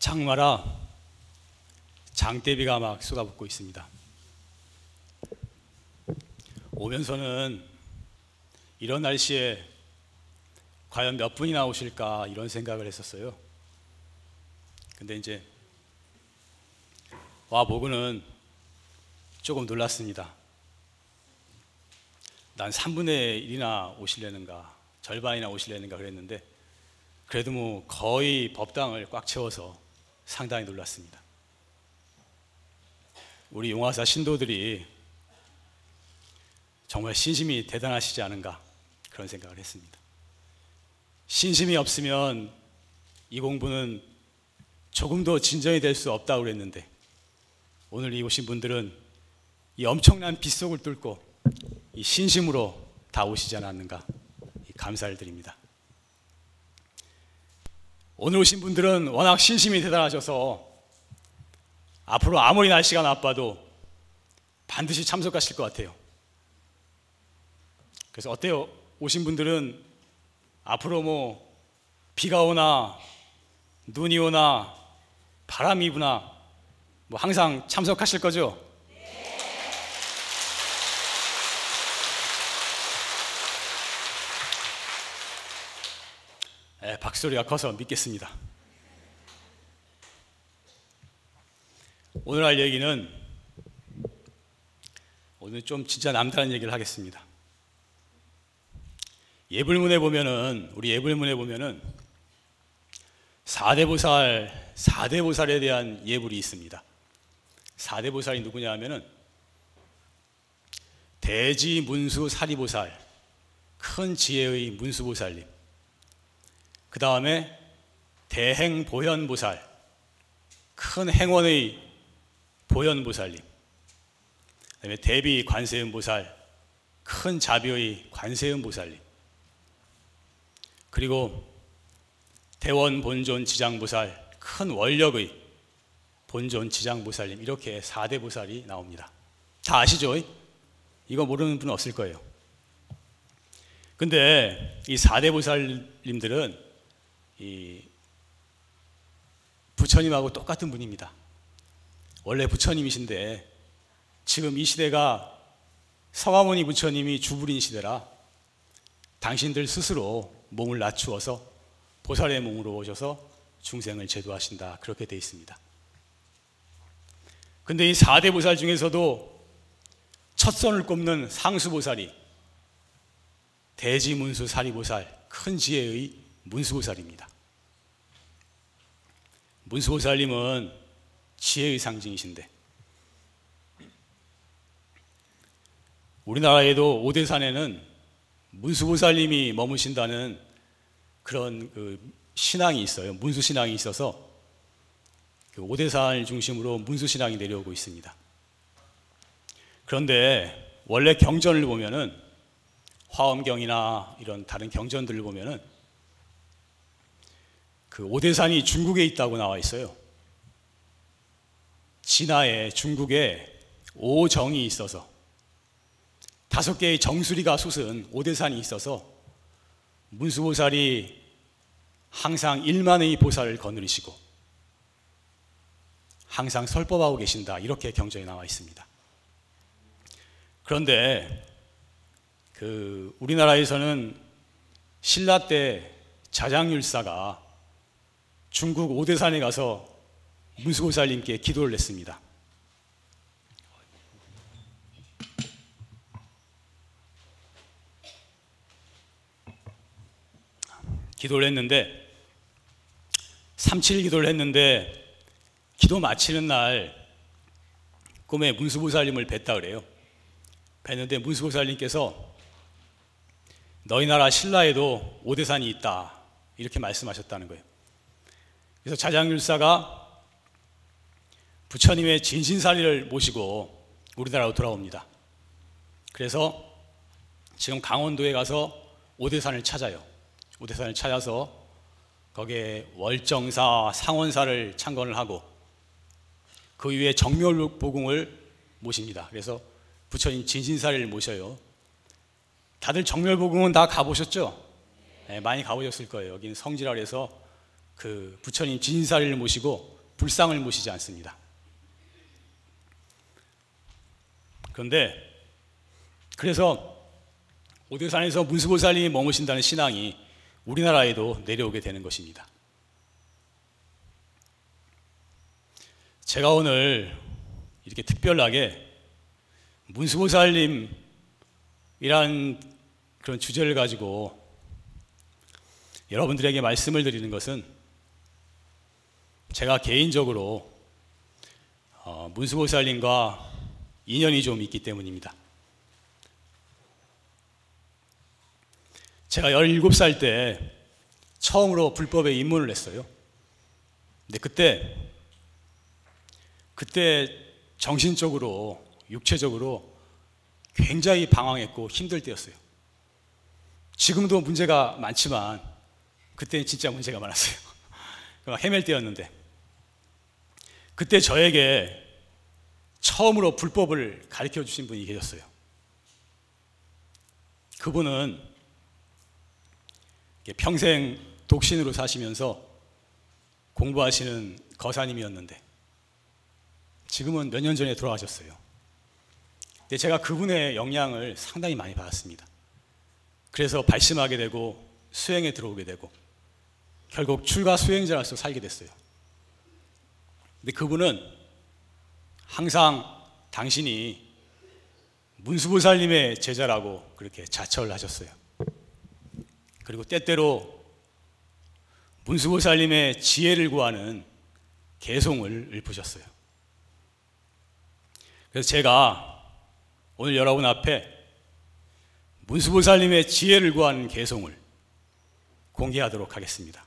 장마라 장대비가 막 쏟아붓고 있습니다. 오면서는 이런 날씨에 과연 몇 분이나 오실까 이런 생각을 했었어요. 근데 이제 와 보고는 조금 놀랐습니다. 난 3분의 1이나 오실려는가 절반이나 오실려는가 그랬는데 그래도 뭐 거의 법당을 꽉 채워서 상당히 놀랐습니다. 우리 용화사 신도들이 정말 신심이 대단하시지 않은가 그런 생각을 했습니다. 신심이 없으면 이 공부는 조금도 진전이 될 수 없다고 그랬는데 오늘 이 오신 분들은 이 엄청난 빗속을 뚫고 이 신심으로 다 오시지 않았는가 감사를 드립니다. 오늘 오신 분들은 워낙 신심이 대단하셔서 앞으로 아무리 날씨가 나빠도 반드시 참석하실 것 같아요. 그래서 어때요? 오신 분들은 앞으로 뭐 비가 오나 눈이 오나 바람이 부나 뭐 항상 참석하실 거죠? 네, 박소리가 커서 믿겠습니다. 오늘 할 얘기는 오늘 좀 진짜 남다른 얘기를 하겠습니다. 예불문에 보면은 우리 예불문에 보면은 사대보살 사대보살에 대한 예불이 있습니다. 사대보살이 누구냐 하면은 대지 문수 사리보살 큰 지혜의 문수보살님 그 다음에 대행 보현보살 큰 행원의 보현보살님 그 다음에 대비 관세음보살 큰 자비의 관세음보살님 그리고 대원 본존 지장보살 큰 원력의 본존 지장보살님 이렇게 4대 보살이 나옵니다. 다 아시죠? 이거 모르는 분 없을 거예요. 근데 이 4대 보살님들은 이 부처님하고 똑같은 분입니다. 원래 부처님이신데 지금 이 시대가 서가모니 부처님이 주불인 시대라 당신들 스스로 몸을 낮추어서 보살의 몸으로 오셔서 중생을 제도하신다. 그렇게 되어 있습니다. 근데 이 4대 보살 중에서도 첫 선을 꼽는 상수보살이 대지문수 사리보살 큰 지혜의 문수보살입니다. 문수보살님은 지혜의 상징이신데 우리나라에도 오대산에는 문수보살님이 머무신다는 그런 그 신앙이 있어요. 문수 신앙이 있어서 그 오대산을 중심으로 문수 신앙이 내려오고 있습니다. 그런데 원래 경전을 보면은 화엄경이나 이런 다른 경전들을 보면은 그 오대산이 중국에 있다고 나와 있어요. 진화에 중국에 오정이 있어서 다섯 개의 정수리가 솟은 오대산이 있어서 문수보살이 항상 일만의 보살을 거느리시고 항상 설법하고 계신다 이렇게 경전에 나와 있습니다. 그런데 그 우리나라에서는 신라 때 자장율사가 중국 오대산에 가서 문수보살님께 기도를 했습니다. 기도를 했는데 37 기도를 했는데 기도 마치는 날 꿈에 문수보살님을 뵀다 그래요. 뵀는데 문수보살님께서 너희 나라 신라에도 오대산이 있다 이렇게 말씀하셨다는 거예요. 그래서 자장율사가 부처님의 진신사리를 모시고 우리나라로 돌아옵니다. 그래서 지금 강원도에 가서 오대산을 찾아요. 오대산을 찾아서 거기에 월정사, 상원사를 창건을 하고 그 위에 정멸복궁을 모십니다. 그래서 부처님 진신사를 모셔요. 다들 정멸복궁은 다 가보셨죠? 네, 많이 가보셨을 거예요. 여기는 성지라 그래서 그 부처님 진사리를 모시고 불상을 모시지 않습니다. 그런데 그래서 오대산에서 문수보살님이 머무신다는 신앙이 우리나라에도 내려오게 되는 것입니다. 제가 오늘 이렇게 특별하게 문수보살님이란 그런 주제를 가지고 여러분들에게 말씀을 드리는 것은 제가 개인적으로 어, 문수보살님과 인연이 좀 있기 때문입니다. 제가 17살 때 처음으로 불법에 입문을 했어요. 근데 그때, 그때 정신적으로, 육체적으로 굉장히 방황했고 힘들 때였어요. 지금도 문제가 많지만 그때는 진짜 문제가 많았어요. 헤맬 때였는데. 그때 저에게 처음으로 불법을 가르쳐 주신 분이 계셨어요. 그분은 평생 독신으로 사시면서 공부하시는 거사님이었는데 지금은 몇 년 전에 돌아가셨어요. 근데 제가 그분의 영향을 상당히 많이 받았습니다. 그래서 발심하게 되고 수행에 들어오게 되고 결국 출가 수행자로서 살게 됐어요. 근데 그분은 항상 당신이 문수보살님의 제자라고 그렇게 자처를 하셨어요. 그리고 때때로 문수보살님의 지혜를 구하는 개송을 읊으셨어요. 그래서 제가 오늘 여러분 앞에 문수보살님의 지혜를 구하는 개송을 공개하도록 하겠습니다.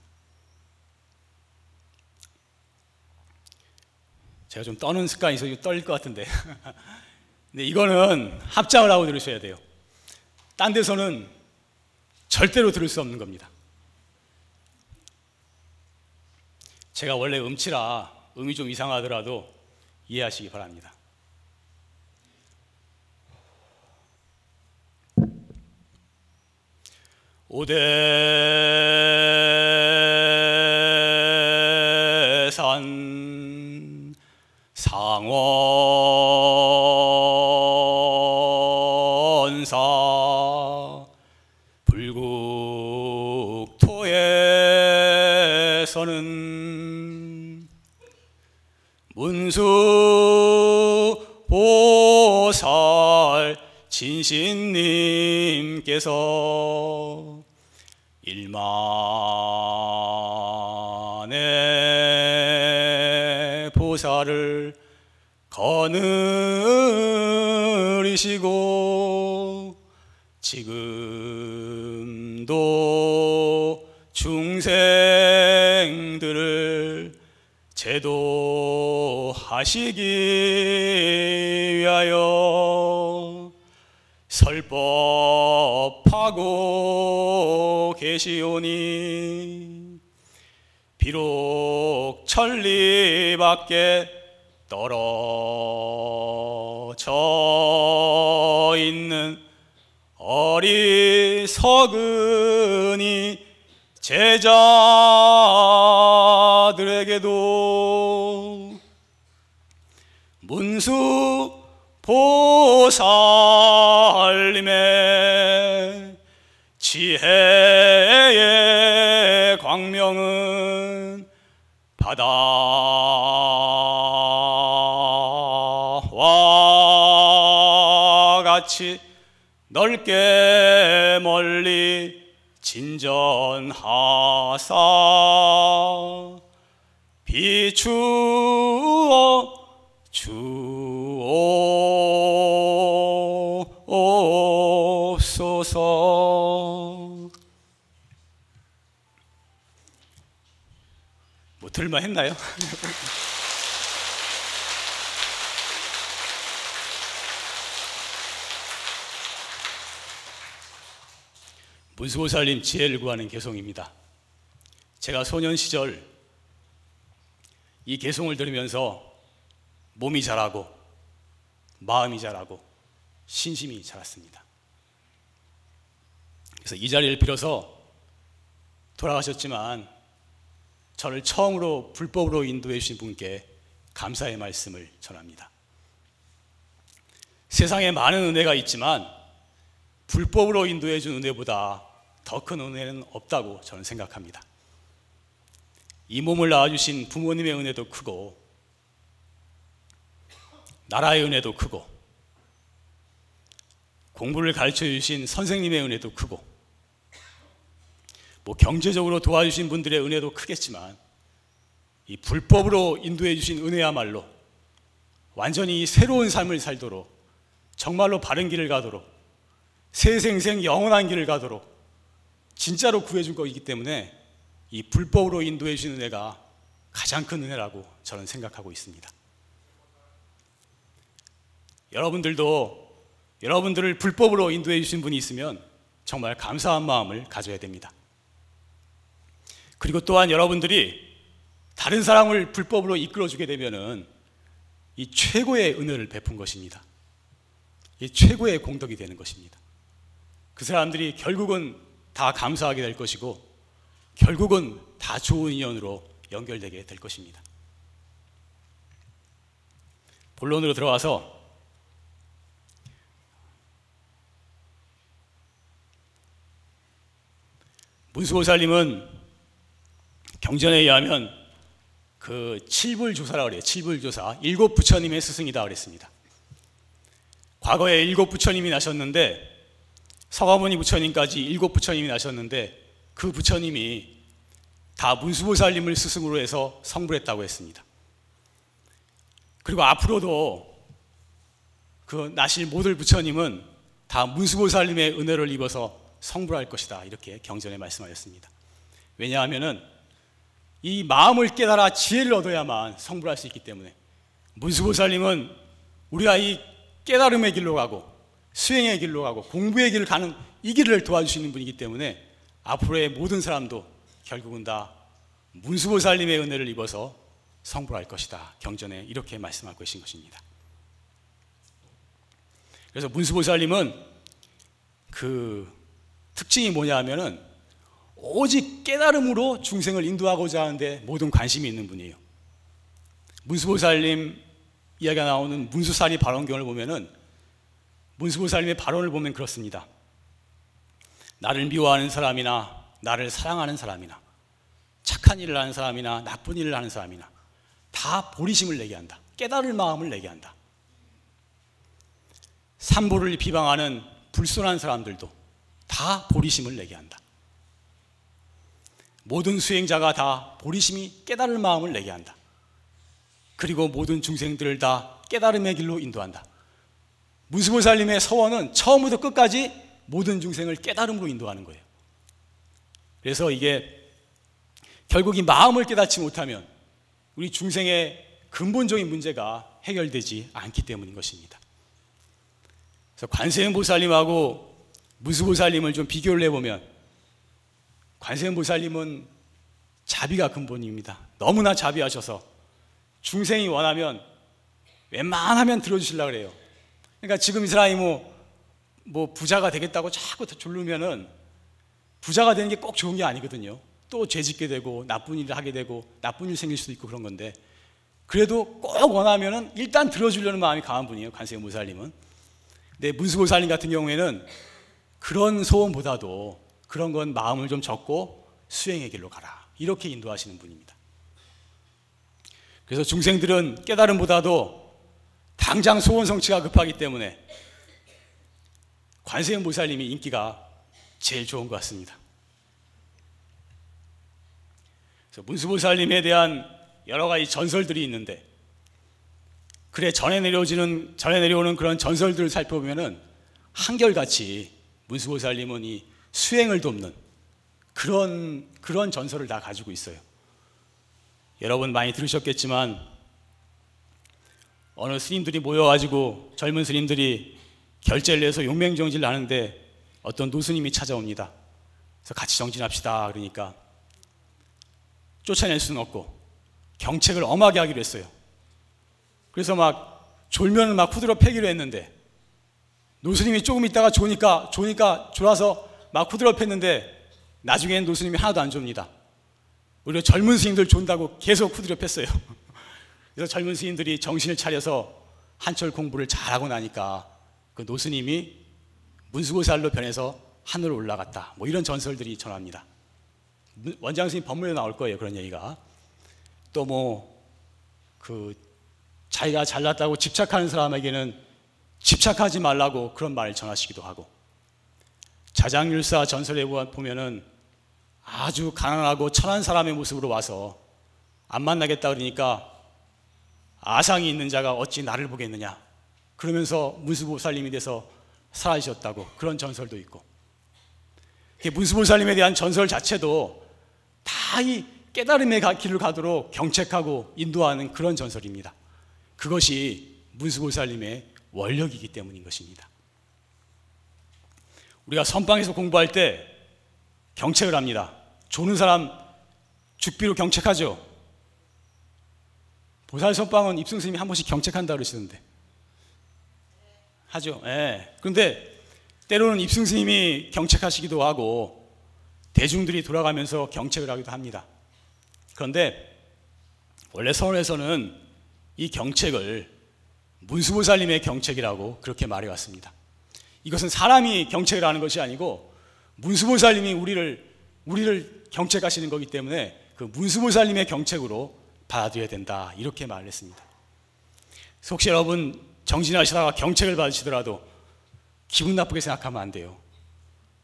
제가 좀 떠는 습관이 있어서 떨릴 것 같은데. 근데 이거는 합장을 하고 들으셔야 돼요. 딴 데서는 절대로 들을 수 없는 겁니다. 제가 원래 음치라 음이 좀 이상하더라도 이해하시기 바랍니다. 오대산 상원사 서는 문수 보살 진신님께서 거느리시고 지금도 중생들을 제도하시기 위하여 설법하고 계시오니 비록 천리 밖에 떨어져 있는 어리석으니 제자들에게도 문수 보살님의 지혜의 광명은 바다 넓게 멀리 진전하사 비추어 주옵소서 뭐 들만 했나요? 문수보살님 지혜를 구하는 개송입니다. 제가 소년 시절 이 개송을 들으면서 몸이 자라고 마음이 자라고 신심이 자랐습니다. 그래서 이 자리를 빌어서 돌아가셨지만 저를 처음으로 불법으로 인도해 주신 분께 감사의 말씀을 전합니다. 세상에 많은 은혜가 있지만 불법으로 인도해 준 은혜보다 더 큰 은혜는 없다고 저는 생각합니다. 이 몸을 낳아주신 부모님의 은혜도 크고 나라의 은혜도 크고 공부를 가르쳐 주신 선생님의 은혜도 크고 뭐 경제적으로 도와주신 분들의 은혜도 크겠지만 이 불법으로 인도해 주신 은혜야말로 완전히 새로운 삶을 살도록 정말로 바른 길을 가도록 새생생 영원한 길을 가도록 진짜로 구해준 거이기 때문에 이 불법으로 인도해 주신 은혜가 가장 큰 은혜라고 저는 생각하고 있습니다. 여러분들도 여러분들을 불법으로 인도해 주신 분이 있으면 정말 감사한 마음을 가져야 됩니다. 그리고 또한 여러분들이 다른 사람을 불법으로 이끌어 주게 되면은 이 최고의 은혜를 베푼 것입니다. 이 최고의 공덕이 되는 것입니다. 그 사람들이 결국은 다 감사하게 될 것이고 결국은 다 좋은 인연으로 연결되게 될 것입니다. 본론으로 들어와서 문수보살님은 경전에 의하면 그 칠불조사라고 그래요. 칠불조사. 일곱 부처님의 스승이다 그랬습니다. 과거에 일곱 부처님이 나셨는데 서가모니 부처님까지 일곱 부처님이 나셨는데 그 부처님이 다 문수보살님을 스승으로 해서 성불했다고 했습니다. 그리고 앞으로도 그 나실 모든 부처님은 다 문수보살님의 은혜를 입어서 성불할 것이다. 이렇게 경전에 말씀하셨습니다. 왜냐하면은 이 마음을 깨달아 지혜를 얻어야만 성불할 수 있기 때문에 문수보살님은 우리가 이 깨달음의 길로 가고 수행의 길로 가고 공부의 길을 가는 이 길을 도와주시는 분이기 때문에 앞으로의 모든 사람도 결국은 다 문수보살님의 은혜를 입어서 성불할 것이다. 경전에 이렇게 말씀하고 계신 것입니다. 그래서 문수보살님은 그 특징이 뭐냐 하면은 오직 깨달음으로 중생을 인도하고자 하는데 모든 관심이 있는 분이에요. 문수보살님 이야기가 나오는 문수사리 발언경을 보면은 문수보살님의 발언을 보면 그렇습니다. 나를 미워하는 사람이나 나를 사랑하는 사람이나 착한 일을 하는 사람이나 나쁜 일을 하는 사람이나 다 보리심을 내게 한다. 깨달을 마음을 내게 한다. 삼보를 비방하는 불순한 사람들도 다 보리심을 내게 한다. 모든 수행자가 다 보리심이 깨달을 마음을 내게 한다. 그리고 모든 중생들을 다 깨달음의 길로 인도한다. 무스보살님의 서원은 처음부터 끝까지 모든 중생을 깨달음으로 인도하는 거예요. 그래서 이게 결국 이 마음을 깨닫지 못하면 우리 중생의 근본적인 문제가 해결되지 않기 때문인 것입니다. 그래서 관세음 보살님하고 무수보살님을 좀 비교를 해보면 관세음 보살님은 자비가 근본입니다. 너무나 자비하셔서 중생이 원하면 웬만하면 들어주시려고 그래요. 그러니까 지금 이 사람이 뭐, 뭐 부자가 되겠다고 자꾸 졸르면은 부자가 되는 게 꼭 좋은 게 아니거든요. 또 죄짓게 되고 나쁜 일을 하게 되고 나쁜 일 생길 수도 있고 그런 건데 그래도 꼭 원하면은 일단 들어주려는 마음이 강한 분이에요. 관세음 보살님은. 근데 문수보살님 같은 경우에는 그런 소원보다도 그런 건 마음을 좀 접고 수행의 길로 가라. 이렇게 인도하시는 분입니다. 그래서 중생들은 깨달음보다도 당장 소원 성취가 급하기 때문에 관세음 보살님이 인기가 제일 좋은 것 같습니다. 그래서 문수보살님에 대한 여러 가지 전설들이 있는데 그래 전해 내려오지는 전해 내려오는 그런 전설들을 살펴보면은 한결같이 문수보살님은 이 수행을 돕는 그런 그런 전설을 다 가지고 있어요. 여러분 많이 들으셨겠지만 어느 스님들이 모여가지고 젊은 스님들이 결제를 내서 용맹정진을 하는데 어떤 노스님이 찾아옵니다. 그래서 같이 정진합시다. 그러니까 쫓아낼 수는 없고 경책을 엄하게 하기로 했어요. 그래서 막 졸면을 막 후드러 패기로 했는데 노스님이 조금 있다가 조니까 조니까 졸아서 막 후드러 팼는데 나중에는 노스님이 하나도 안 줍니다. 오히려 젊은 스님들 존다고 계속 후드려 팼어요. 그래서 젊은 스님들이 정신을 차려서 한철 공부를 잘하고 나니까 그 노스님이 문수보살로 변해서 하늘로 올라갔다. 뭐 이런 전설들이 전합니다. 원장 스님 법문에 나올 거예요. 그런 얘기가. 또 뭐 그 자기가 잘났다고 집착하는 사람에게는 집착하지 말라고 그런 말을 전하시기도 하고 자장율사 전설에 보면은 아주 가난하고 천한 사람의 모습으로 와서 안 만나겠다 그러니까 아상이 있는 자가 어찌 나를 보겠느냐 그러면서 문수보살님이 돼서 사라지셨다고 그런 전설도 있고 문수보살님에 대한 전설 자체도 다 이 깨달음의 길을 가도록 경책하고 인도하는 그런 전설입니다. 그것이 문수보살님의 원력이기 때문인 것입니다. 우리가 선방에서 공부할 때 경책을 합니다. 조는 사람 죽비로 경책하죠. 보살 선방은 입승 스님이 한 번씩 경책한다 그러시는데 하죠. 예. 그런데 때로는 입승 스님이 경책하시기도 하고 대중들이 돌아가면서 경책을 하기도 합니다. 그런데 원래 서원에서는 이 경책을 문수보살님의 경책이라고 그렇게 말해왔습니다. 이것은 사람이 경책을 하는 것이 아니고 문수보살님이 우리를 우리를 경책하시는 거기 때문에 그 문수보살님의 경책으로 받아들여야 된다 이렇게 말을 했습니다. 혹시 여러분 정진하시다가 경책을 받으시더라도 기분 나쁘게 생각하면 안 돼요.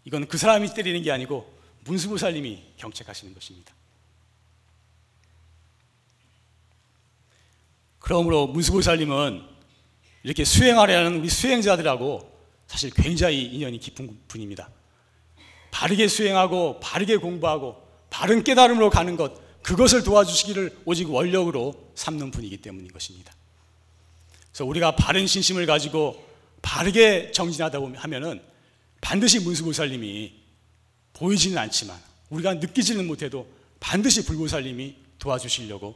이건 그 사람이 때리는 게 아니고 문수보살님이 경책하시는 것입니다. 그러므로 문수보살님은 이렇게 수행하려는 우리 수행자들하고 사실 굉장히 인연이 깊은 분입니다. 바르게 수행하고 바르게 공부하고 바른 깨달음으로 가는 것 그것을 도와주시기를 오직 원력으로 삼는 분이기 때문인 것입니다. 그래서 우리가 바른 신심을 가지고 바르게 정진하다 보면 하면은 반드시 문수보살님이 보이지는 않지만 우리가 느끼지는 못해도 반드시 불보살님이 도와주시려고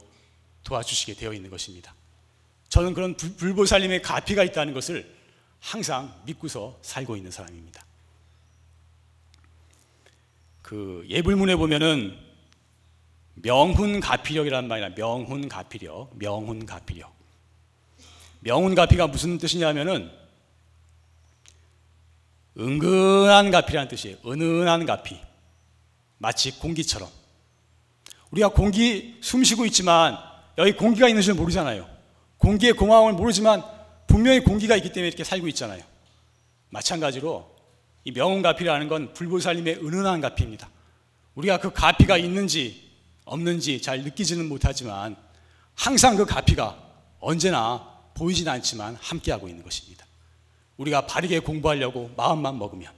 도와주시게 되어 있는 것입니다. 저는 그런 불보살님의 가피가 있다는 것을 항상 믿고서 살고 있는 사람입니다. 그 예불문에 보면은 명훈가피력이라는 말이나 명훈가피력, 명훈가피력. 명훈가피가 무슨 뜻이냐면은 은근한 가피라는 뜻이에요. 은은한 가피. 마치 공기처럼. 우리가 공기 숨 쉬고 있지만 여기 공기가 있는 줄 모르잖아요. 공기의 고마움을 모르지만 분명히 공기가 있기 때문에 이렇게 살고 있잖아요. 마찬가지로 이 명운가피라는 건 불보살님의 은은한 가피입니다. 우리가 그 가피가 있는지 없는지 잘 느끼지는 못하지만 항상 그 가피가 언제나 보이진 않지만 함께하고 있는 것입니다. 우리가 바르게 공부하려고 마음만 먹으면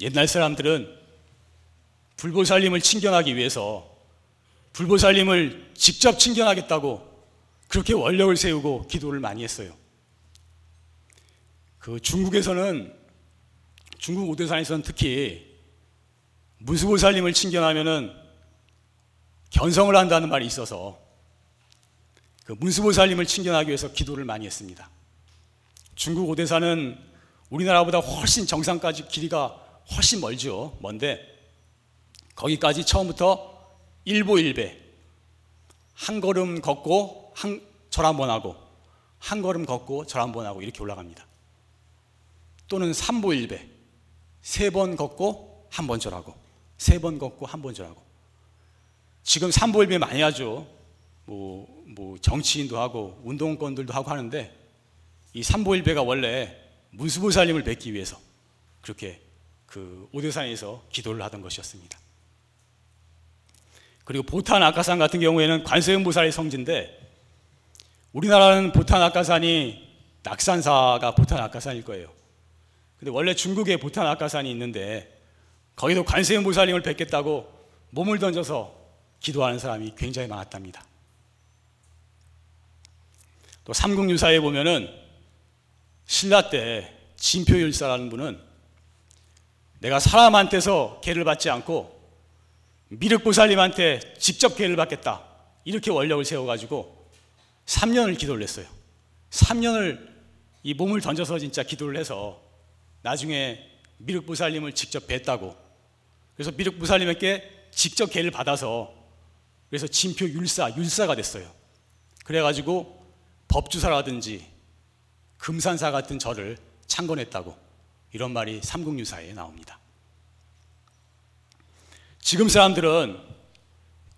옛날 사람들은 불보살님을 친견하기 위해서 불보살님을 직접 친견하겠다고 그렇게 원력을 세우고 기도를 많이 했어요. 그 중국에서는 중국 오대산에서는 특히 무수보살님을 친견하면은 견성을 한다는 말이 있어서 그 문수보살님을 친견하기 위해서 기도를 많이 했습니다. 중국 오대산은 우리나라보다 훨씬 정상까지 길이가 훨씬 멀죠. 먼데 거기까지 처음부터 일보일배 한 걸음 걷고 한, 절 한 번 하고 한 걸음 걷고 절 한 번 하고 이렇게 올라갑니다. 또는 삼보일배 세 번 걷고 한 번 절하고 세 번 걷고 한 번 절하고 지금 삼보일배 많이 하죠. 뭐, 뭐 정치인도 하고 운동권들도 하고 하는데 이 삼보일배가 원래 문수보살님을 뵙기 위해서 그렇게 그 오대산에서 기도를 하던 것이었습니다. 그리고 보탄 아카산 같은 경우에는 관세음보살의 성지인데 우리나라는 보탄 아까산이 낙산사가 보탄 아까산일 거예요. 근데 원래 중국에 보탄 아까산이 있는데 거기도 관세음 보살님을 뵙겠다고 몸을 던져서 기도하는 사람이 굉장히 많았답니다. 또 삼국유사에 보면은 신라 때 진표율사라는 분은 내가 사람한테서 개를 받지 않고 미륵보살님한테 직접 개를 받겠다 이렇게 원력을 세워가지고 3년을 기도를 했어요. 3년을 이 몸을 던져서 진짜 기도를 해서 나중에 미륵보살님을 직접 뵀다고. 그래서 미륵보살님에게 직접 개를 받아서 그래서 진표 율사, 율사가 됐어요. 그래가지고 법주사라든지 금산사 같은 절을 창건했다고 이런 말이 삼국유사에 나옵니다. 지금 사람들은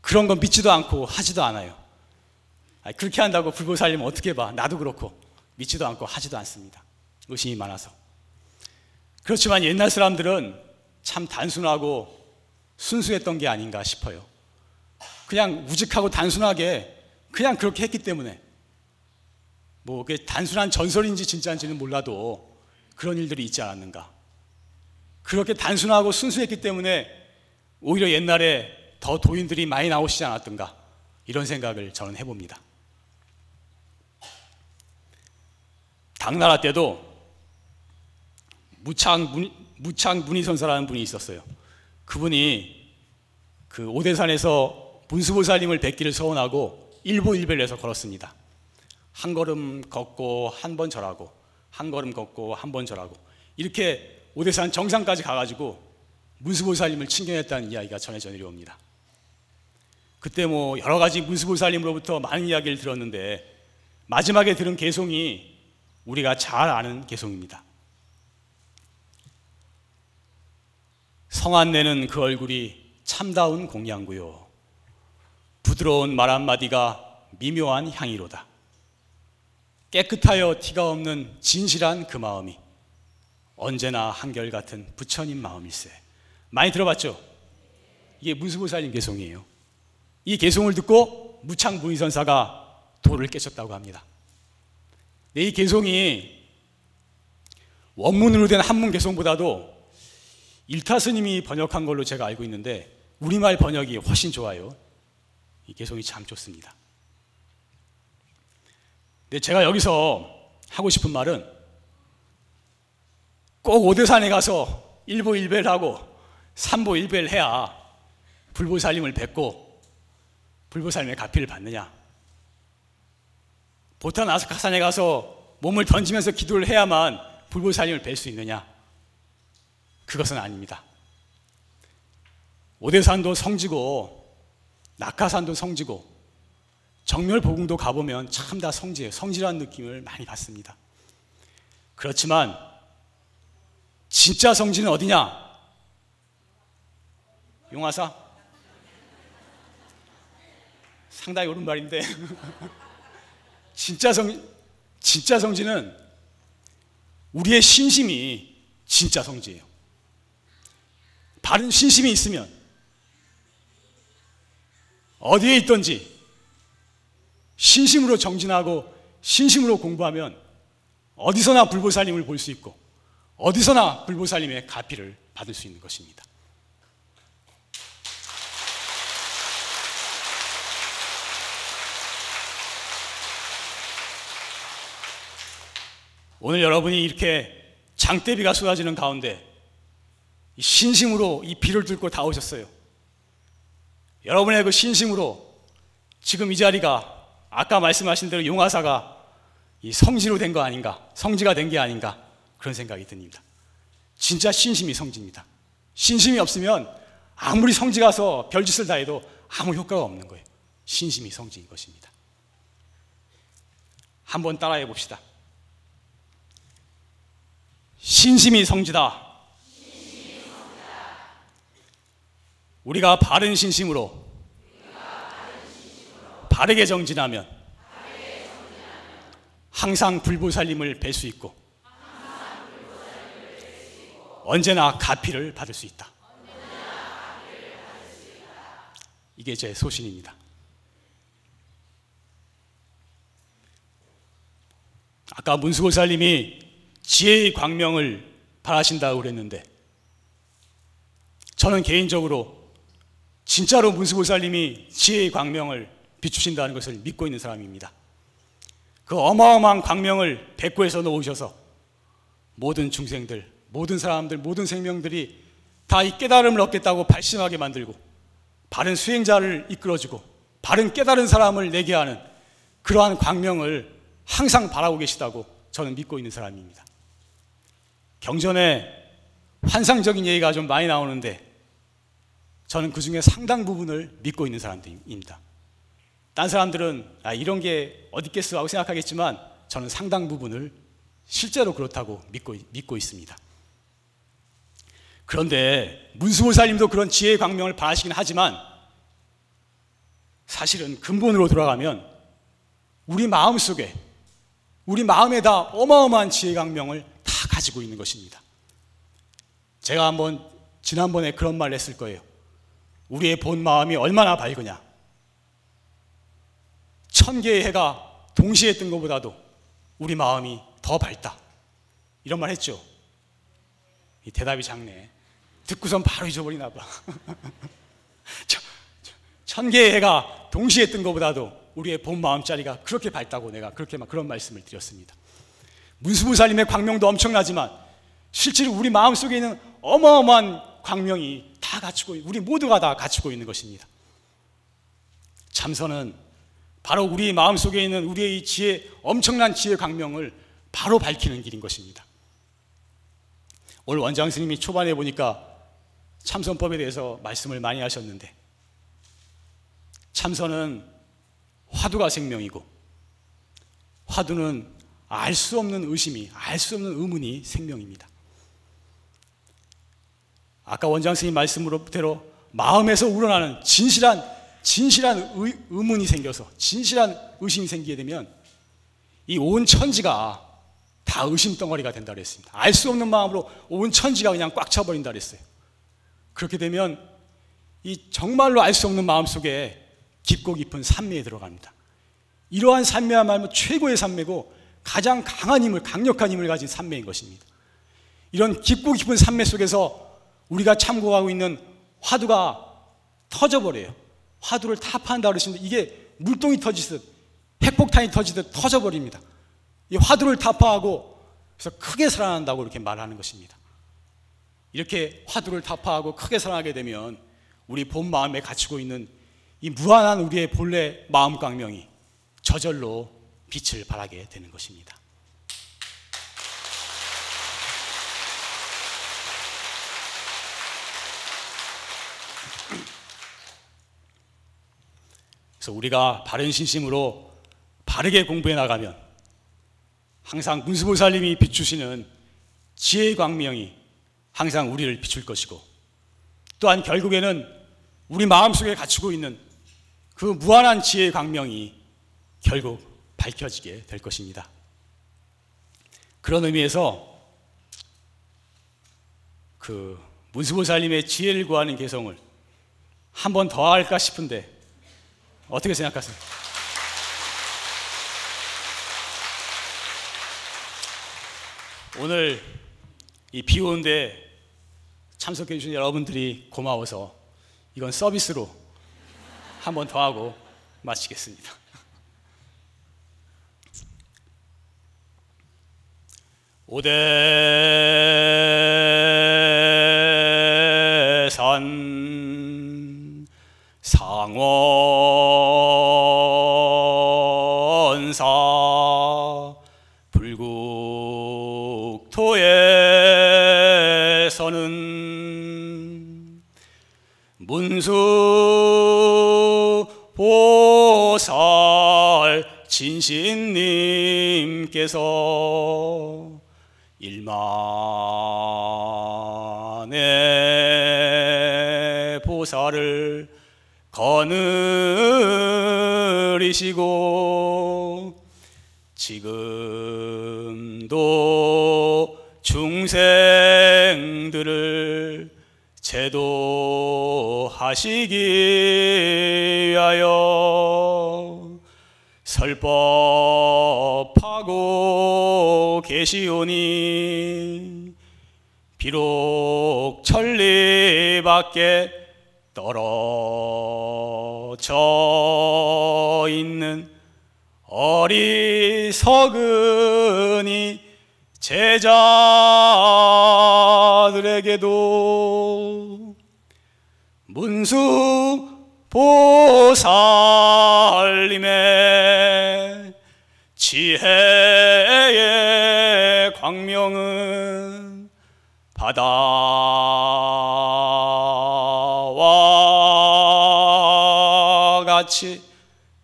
그런 건 믿지도 않고 하지도 않아요. 그렇게 한다고 불보 살리면 어떻게 봐? 나도 그렇고 믿지도 않고 하지도 않습니다. 의심이 많아서. 그렇지만 옛날 사람들은 참 단순하고 순수했던 게 아닌가 싶어요. 그냥 우직하고 단순하게 그냥 그렇게 했기 때문에 뭐 그게 단순한 전설인지 진짜인지는 몰라도 그런 일들이 있지 않았는가. 그렇게 단순하고 순수했기 때문에 오히려 옛날에 더 도인들이 많이 나오시지 않았던가 이런 생각을 저는 해봅니다. 당나라 때도 무창 문, 무창 문희선사라는 분이 있었어요. 그분이 그 오대산에서 문수보살님을 뵙기를 서원하고 일보일배를 해서 걸었습니다. 한 걸음 걷고 한 번 절하고 한 걸음 걷고 한 번 절하고 이렇게 오대산 정상까지 가가지고 문수보살님을 친견했다는 이야기가 전해져 내려옵니다. 그때 뭐 여러 가지 문수보살님으로부터 많은 이야기를 들었는데 마지막에 들은 개송이 우리가 잘 아는 개송입니다. 성안내는 그 얼굴이 참다운 공양구요. 부드러운 말 한마디가 미묘한 향이로다. 깨끗하여 티가 없는 진실한 그 마음이 언제나 한결같은 부처님 마음일세. 많이 들어봤죠? 이게 문수보살님 개송이에요. 이 개송을 듣고 무창무의선사가 도를 깨쳤다고 합니다. 이 개송이 원문으로 된 한문 개송보다도 일타 스님이 번역한 걸로 제가 알고 있는데 우리말 번역이 훨씬 좋아요. 이 개송이 참 좋습니다. 근데 제가 여기서 하고 싶은 말은 꼭 오대산에 가서 일보일배를 하고 삼보일배를 해야 불보살님을 뵙고 불보살님의 가피를 받느냐. 보탄 아스카산에 가서 몸을 던지면서 기도를 해야만 불보살님을 뵐 수 있느냐. 그것은 아닙니다. 오대산도 성지고 낙하산도 성지고 정멸보궁도 가보면 참 다 성지예요. 성지라는 느낌을 많이 받습니다. 그렇지만 진짜 성지는 어디냐? 용화사? 상당히 옳은 말인데 진짜 성 진짜 성지는 우리의 신심이 진짜 성지예요. 바른 신심이 있으면 어디에 있든지 신심으로 정진하고 신심으로 공부하면 어디서나 불보살님을 볼 수 있고 어디서나 불보살님의 가피를 받을 수 있는 것입니다. 오늘 여러분이 이렇게 장대비가 쏟아지는 가운데 신심으로 이 비를 뚫고 다 오셨어요. 여러분의 그 신심으로 지금 이 자리가 아까 말씀하신 대로 용화사가 이 성지로 된 거 아닌가, 성지가 된 게 아닌가 그런 생각이 듭니다. 진짜 신심이 성지입니다. 신심이 없으면 아무리 성지 가서 별짓을 다 해도 아무 효과가 없는 거예요. 신심이 성지인 것입니다. 한번 따라해 봅시다. 신심이 성지다. 우리가 바른 신심으로 바르게 정진하면 항상 불보살님을 뵐 수 있고 언제나 가피를 받을 수 있다. 이게 제 소신입니다. 아까 문수보살님이 지혜의 광명을 바라신다고 그랬는데 저는 개인적으로 진짜로 문수 보살님이 지혜의 광명을 비추신다는 것을 믿고 있는 사람입니다. 그 어마어마한 광명을 백구에서 놓으셔서 모든 중생들, 모든 사람들, 모든 생명들이 다 이 깨달음을 얻겠다고 발심하게 만들고 바른 수행자를 이끌어주고 바른 깨달은 사람을 내게 하는 그러한 광명을 항상 바라고 계시다고 저는 믿고 있는 사람입니다. 경전에 환상적인 얘기가 좀 많이 나오는데 저는 그 중에 상당 부분을 믿고 있는 사람들입니다. 딴 사람들은 아, 이런 게 어디 있겠어 하고 생각하겠지만 저는 상당 부분을 실제로 그렇다고 믿고, 믿고 있습니다. 그런데 문수보살님도 그런 지혜의 광명을 바라시긴 하지만 사실은 근본으로 돌아가면 우리 마음 속에 우리 마음에다 어마어마한 지혜 광명을 다 가지고 있는 것입니다. 제가 한번 지난번에 그런 말 했을 거예요. 우리의 본 마음이 얼마나 밝으냐. 천 개의 해가 동시에 뜬 것보다도 우리 마음이 더 밝다. 이런 말 했죠. 이 대답이 작네. 듣고선 바로 잊어버리나 봐. 천 개의 해가 동시에 뜬 것보다도 우리의 본 마음자리가 그렇게 밝다고 내가 그렇게 막 그런 말씀을 드렸습니다. 문수무살님의 광명도 엄청나지만 실제로 우리 마음 속에 있는 어마어마한 광명이 다 갖추고 우리 모두가 다 갖추고 있는 것입니다. 참선은 바로 우리 마음 속에 있는 우리의 이 지혜 엄청난 지혜 광명을 바로 밝히는 길인 것입니다. 오늘 원장 스님이 초반에 보니까 참선법에 대해서 말씀을 많이 하셨는데 참선은 화두가 생명이고 화두는 알 수 없는 의심이 알 수 없는 의문이 생명입니다. 아까 원장 스님 말씀으로대로 마음에서 우러나는 진실한 진실한 의, 의문이 생겨서 진실한 의심이 생기게 되면 이 온 천지가 다 의심 덩어리가 된다 그랬습니다. 알 수 없는 마음으로 온 천지가 그냥 꽉 차버린다 그랬어요. 그렇게 되면 이 정말로 알 수 없는 마음 속에 깊고 깊은 산매에 들어갑니다. 이러한 산매야말로 최고의 산매고 가장 강한 힘을 강력한 힘을 가진 산매인 것입니다. 이런 깊고 깊은 산매 속에서 우리가 참고하고 있는 화두가 터져버려요. 화두를 타파한다 그러시는데 이게 물동이 터지듯 핵폭탄이 터지듯 터져버립니다. 이 화두를 타파하고 그래서 크게 살아난다고 이렇게 말하는 것입니다. 이렇게 화두를 타파하고 크게 살아나게 되면 우리 본 마음에 갇히고 있는 이 무한한 우리의 본래 마음 광명이 저절로 빛을 발하게 되는 것입니다. 그래서 우리가 바른 신심으로 바르게 공부해 나가면 항상 문수보살님이 비추시는 지혜의 광명이 항상 우리를 비출 것이고 또한 결국에는 우리 마음속에 갖추고 있는 그 무한한 지혜의 광명이 결국 밝혀지게 될 것입니다. 그런 의미에서 그 문수보살님의 지혜를 구하는 개성을 한 번 더 할까 싶은데 어떻게 생각하세요? 오늘 이 비 오는데 참석해 주신 여러분들이 고마워서 이건 서비스로 한 번 더 하고 마치겠습니다. 오대산 상원 불국토에서는 문수 보살 진신님께서 일만의 보살을 거느리시고 지금 도 중생들을 제도하시기 위하여 설법하고 계시오니 비록 천리 밖에 떨어져 있는 어리석은이 제자들에게도 문수 보살님의 지혜의 광명은 바다와 같이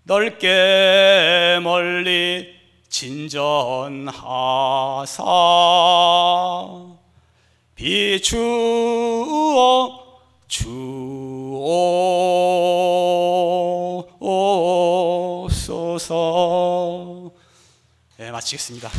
넓게 멀리 진전하사 비추어 주옵소서 네, 마치겠습니다.